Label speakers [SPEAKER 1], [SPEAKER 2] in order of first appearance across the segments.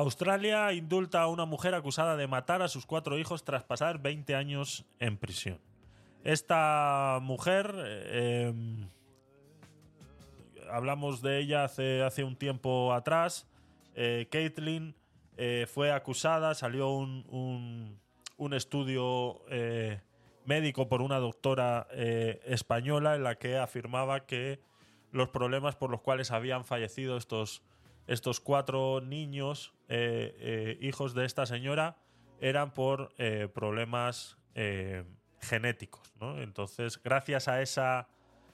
[SPEAKER 1] Australia indulta a una mujer acusada de matar a sus cuatro hijos tras pasar 20 años en prisión. Esta mujer, eh, hablamos de ella hace, un tiempo atrás, eh, Caitlin eh, fue acusada, salió un, estudio eh, médico por una doctora española en la que afirmaba que los problemas por los cuales habían fallecido estos, estos cuatro niños, eh, eh, hijos de esta señora, eran por eh, problemas genéticos. Entonces, gracias a esa,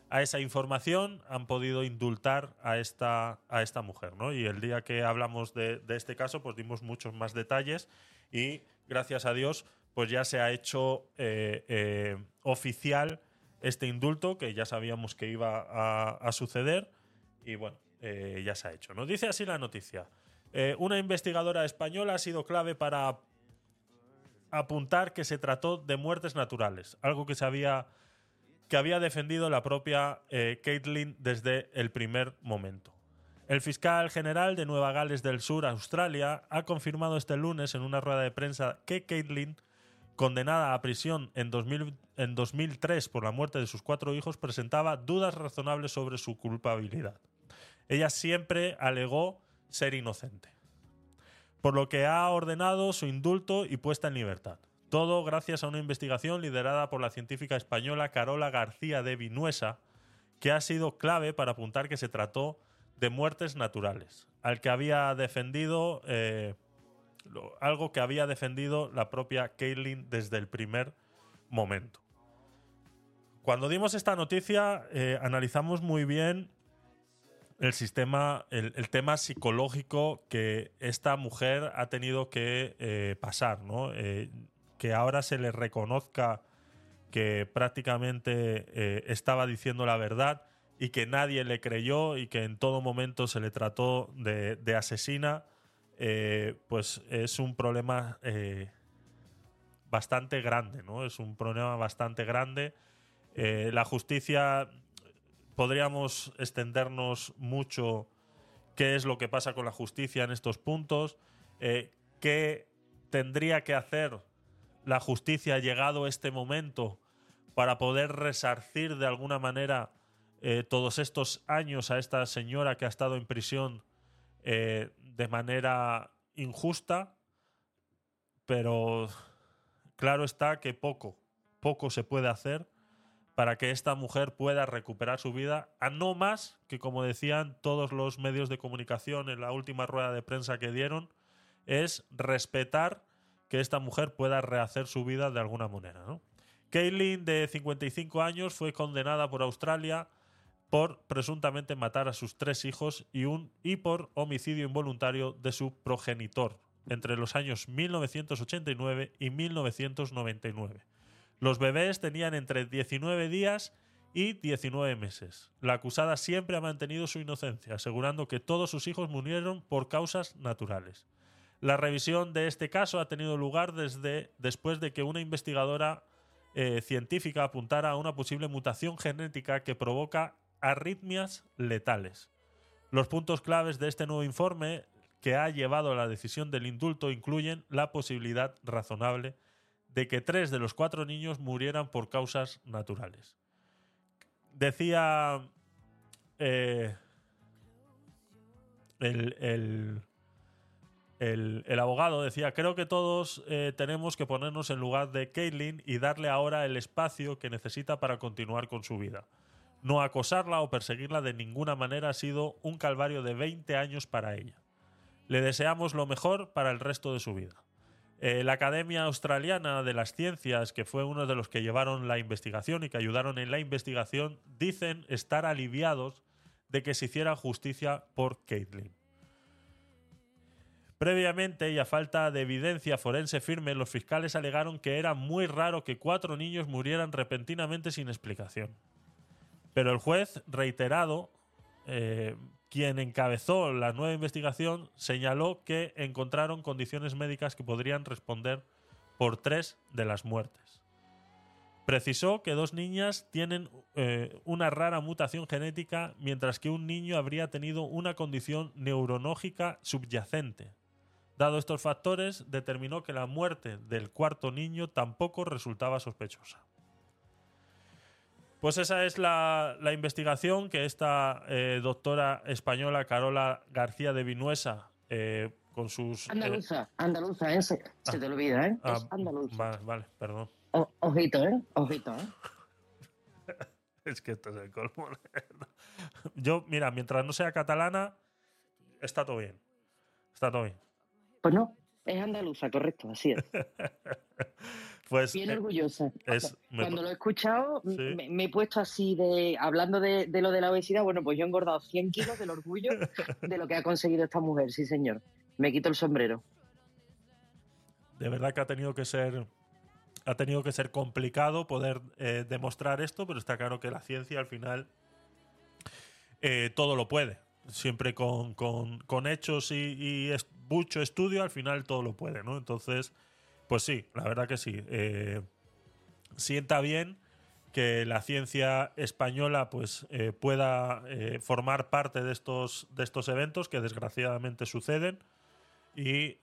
[SPEAKER 1] a esa información, han podido indultar a esta, a esta mujer. ¿no? Y el día que hablamos de, este caso, pues dimos muchos más detalles y, gracias a Dios, pues ya se ha hecho oficial este indulto, que ya sabíamos que iba a, a suceder. Y bueno, eh, ya se ha hecho. Nos dice así la noticia. Eh, una investigadora española ha sido clave para apuntar que se trató de muertes naturales, algo que se había que había defendido la propia eh, Caitlin desde el primer momento. El fiscal general de Nueva Gales del Sur, Australia, ha confirmado este lunes en una rueda de prensa que Caitlin, condenada a prisión en, 2000 en 2003 por la muerte de sus cuatro hijos, presentaba dudas razonables sobre su culpabilidad. Ella siempre alegó ser inocente, por lo que ha ordenado su indulto y puesta en libertad. Todo gracias a una investigación liderada por la científica española Carola García de Vinuesa, que ha sido clave para apuntar que se trató de muertes naturales, al que había defendido eh, algo que había defendido la propia Caitlin desde el primer momento. Cuando dimos esta noticia, eh, analizamos muy bien el sistema, el, tema psicológico que esta mujer ha tenido que eh, pasar, ¿no? Eh, que ahora se le reconozca que prácticamente eh, estaba diciendo la verdad y que nadie le creyó y que en todo momento se le trató de, de asesina, pues es un problema bastante grande, ¿no? Es un problema bastante grande. La justicia, podríamos extendernos mucho qué es lo que pasa con la justicia en estos puntos, eh, qué tendría que hacer la justicia llegado este momento para poder resarcir de alguna manera eh, todos estos años a esta señora que ha estado en prisión eh, de manera injusta, pero claro está que poco, poco se puede hacer para que esta mujer pueda recuperar su vida, a no más que, como decían todos los medios de comunicación en la última rueda de prensa que dieron, es respetar que esta mujer pueda rehacer su vida de alguna manera. ¿no? Kaylin, de 55 años, fue condenada por Australia por presuntamente matar a sus tres hijos y, un, y por homicidio involuntario de su progenitor entre los años 1989 y 1999. Los bebés tenían entre 19 días y 19 meses. La acusada siempre ha mantenido su inocencia, asegurando que todos sus hijos murieron por causas naturales. La revisión de este caso ha tenido lugar desde después de que una investigadora eh, científica apuntara a una posible mutación genética que provoca arritmias letales. Los puntos claves de este nuevo informe que ha llevado a la decisión del indulto incluyen la posibilidad razonable de que tres de los cuatro niños murieran por causas naturales. Decía eh, el, el- el- abogado, decía, creo que todos eh, tenemos que ponernos en lugar de Caitlin y darle ahora el espacio que necesita para continuar con su vida. No acosarla o perseguirla de ninguna manera ha sido un calvario de 20 años para ella. Le deseamos lo mejor para el resto de su vida. Eh, la Academia Australiana de las Ciencias, que fue uno de los que llevaron la investigación y que ayudaron en la investigación, dicen estar aliviados de que se hiciera justicia por Caitlin. Previamente, y a falta de evidencia forense firme, los fiscales alegaron que era muy raro que cuatro niños murieran repentinamente sin explicación. Pero el juez, reiterado, eh, quien encabezó la nueva investigación, señaló que encontraron condiciones médicas que podrían responder por tres de las muertes. Precisó que dos niñas tienen eh, una rara mutación genética, mientras que un niño habría tenido una condición neuronógica subyacente, Dado estos factores, determinó que la muerte del cuarto niño tampoco resultaba sospechosa. Pues esa es la, investigación que esta eh, doctora española Carola García de Vinuesa, eh, con sus...
[SPEAKER 2] Eh, andaluza, andaluza, ¿eh? se, ah, te olvida, ¿eh?
[SPEAKER 1] Ah, andaluza. Vale, vale, perdón.
[SPEAKER 2] ojito, ¿eh? Ojito, ¿eh?
[SPEAKER 1] es que esto es el colmo. Yo, mira, mientras no sea catalana, está todo bien. Está todo bien.
[SPEAKER 2] Pues no, es andaluza, correcto, así es.
[SPEAKER 1] Pues,
[SPEAKER 2] Bien eh, orgullosa. Cuando lo he escuchado, me, he puesto así de. Hablando de, lo de la obesidad, bueno, pues yo he engordado 100 kilos del orgullo de lo que ha conseguido esta mujer, sí, señor. Me quito el sombrero.
[SPEAKER 1] De verdad que ha tenido que ser. Ha tenido que ser complicado poder eh, demostrar esto, pero está claro que la ciencia al final eh, todo lo puede. Siempre con, con, hechos y, y mucho estudio, al final todo lo puede, ¿no? Entonces pues sí, la verdad que sí. Eh, sienta bien que la ciencia española pues eh, pueda eh, formar parte de estos, de estos eventos que desgraciadamente suceden y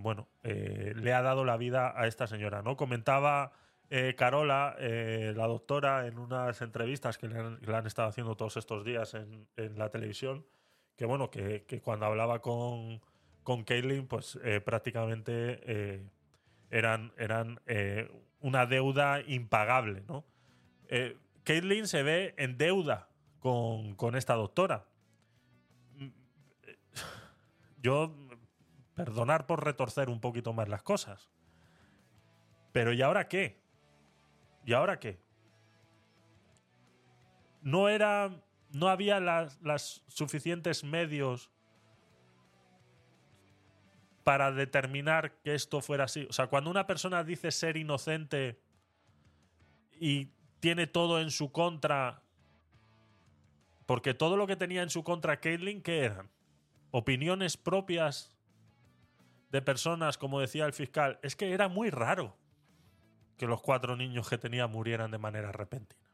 [SPEAKER 1] bueno le ha dado la vida a esta señora no comentaba Carola la doctora en unas entrevistas que le han, estado haciendo todos estos días en, la televisión que bueno que, cuando hablaba con con Caitlin pues prácticamente eran, eran eh, una deuda impagable, ¿no? Eh, Caitlin se ve en deuda con, esta doctora. Yo, perdonar por retorcer un poquito más las cosas. Pero ¿y ahora qué? ¿Y ahora qué? No era. No había las, las suficientes medios para determinar que esto fuera así. O sea, cuando una persona dice ser inocente y tiene todo en su contra, porque todo lo que tenía en su contra Caitlyn, ¿qué eran? Opiniones propias de personas, como decía el fiscal. Es que era muy raro que los cuatro niños que tenía murieran de manera repentina.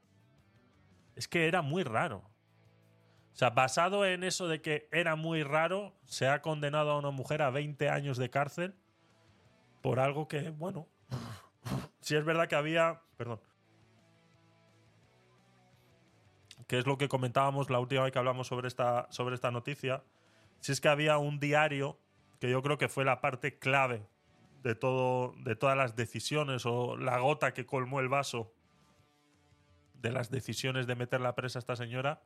[SPEAKER 1] Es que era muy raro. O sea, basado en eso de que era muy raro, se ha condenado a una mujer a 20 años de cárcel por algo que, bueno, si es verdad que había, perdón, que es lo que comentábamos la última vez que hablamos sobre esta, sobre esta noticia, si es que había un diario que yo creo que fue la parte clave de, todo, de todas las decisiones o la gota que colmó el vaso de las decisiones de meter la presa a esta señora,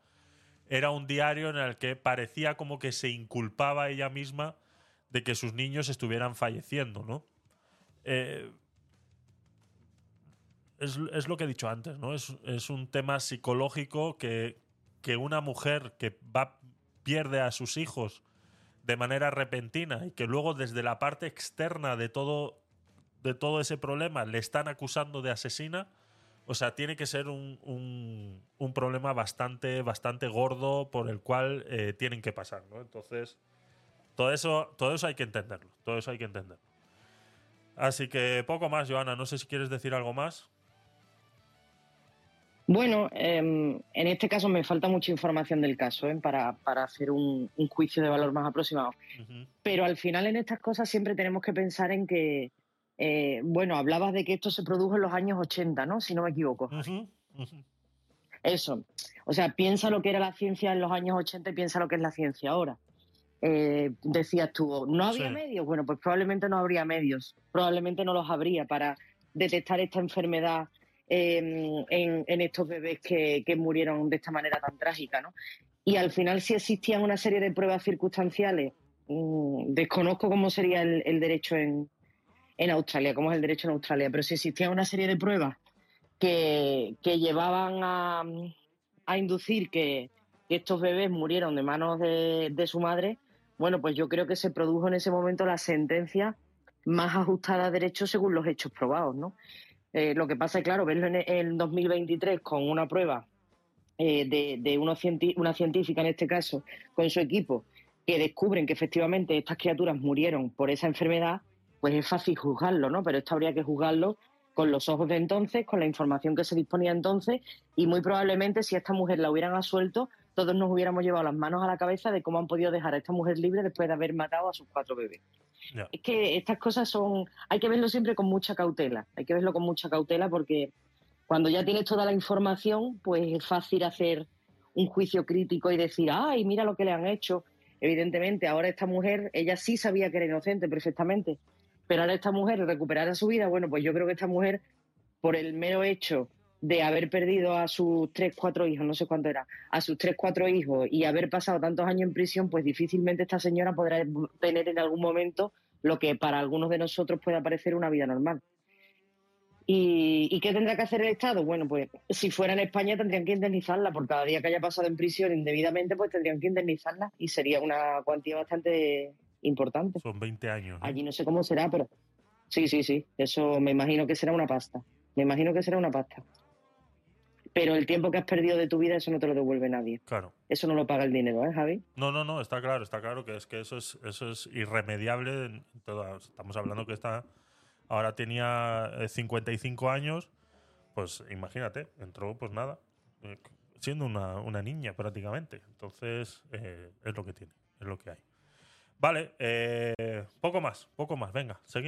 [SPEAKER 1] era un diario en el que parecía como que se inculpaba ella misma de que sus niños estuvieran falleciendo, ¿no? Eh, es, lo que he dicho antes, ¿no? Es, un tema psicológico que, que, una mujer que va, pierde a sus hijos de manera repentina y que luego desde la parte externa de todo, de todo ese problema le están acusando de asesina, o sea, tiene que ser un, un, problema bastante, bastante gordo por el cual eh, tienen que pasar, ¿no? Entonces, todo eso, todo eso hay que entenderlo. Todo eso hay que entenderlo. Así que poco más, Joana. No sé si quieres decir algo más.
[SPEAKER 2] Bueno, em, en este caso me falta mucha información del caso ¿eh? para, para, hacer un, juicio de valor más aproximado. Pero al final en estas cosas siempre tenemos que pensar en que eh, bueno, hablabas de que esto se produjo en los años 80, ¿no? Si no me equivoco. Eso. O sea, piensa lo que era la ciencia en los años 80 y piensa lo que es la ciencia ahora. Eh, decías tú, ¿no había medios? Bueno, pues probablemente no habría medios. Probablemente no los habría para detectar esta enfermedad em, en, estos bebés que, murieron de esta manera tan trágica, ¿no? Y al final, si existían una serie de pruebas circunstanciales, mm, desconozco cómo sería el derecho en, en Australia, como es el derecho en Australia, pero si existía una serie de pruebas que, llevaban a, inducir que, estos bebés murieron de manos de, su madre, bueno, pues yo creo que se produjo en ese momento la sentencia más ajustada a derecho según los hechos probados, ¿no? Eh, lo que pasa es, claro, verlo en el 2023 con una prueba eh, de, de una científica, en este caso, con su equipo, que descubren que efectivamente estas criaturas murieron por esa enfermedad, pues es fácil juzgarlo, ¿no? Pero esto habría que juzgarlo con los ojos de entonces, con la información que se disponía entonces, y muy probablemente si a esta mujer la hubieran asuelto, todos nos hubiéramos llevado las manos a la cabeza de cómo han podido dejar a esta mujer libre después de haber matado a sus cuatro bebés. Es que estas cosas son, hay que verlo siempre con mucha cautela, hay que verlo con mucha cautela porque cuando ya tienes toda la información, pues es fácil hacer un juicio crítico y decir, ay, mira lo que le han hecho. Evidentemente, ahora esta mujer, ella sí sabía que era inocente perfectamente, pero ahora esta mujer recuperará su vida, bueno, pues yo creo que esta mujer, por el mero hecho de haber perdido a sus tres, cuatro hijos, no sé cuánto era, a sus tres, cuatro hijos y haber pasado tantos años en prisión, pues difícilmente esta señora podrá tener en algún momento lo que para algunos de nosotros pueda parecer una vida normal. ¿Y, qué tendrá que hacer el Estado? Bueno, pues si fuera en España tendrían que indemnizarla por cada día que haya pasado en prisión indebidamente, pues tendrían que indemnizarla y sería una cuantía bastante importante.
[SPEAKER 1] Son 20 años.
[SPEAKER 2] Allí no sé cómo será, pero sí, sí, sí, eso me imagino que será una pasta. Me imagino que será una pasta. Pero el tiempo que has perdido de tu vida, eso no te lo devuelve nadie.
[SPEAKER 1] Claro.
[SPEAKER 2] Eso no lo paga el dinero, ¿eh, Javi?
[SPEAKER 1] No, no, no, está claro, está claro que es que eso es, eso es irremediable. estamos hablando que está ahora tenía 55 eh, años, pues imagínate, entró pues nada, eh, siendo una, una niña prácticamente. Entonces, eh, es lo que tiene, es lo que hay. Vale, poco más, poco más, venga, seguimos.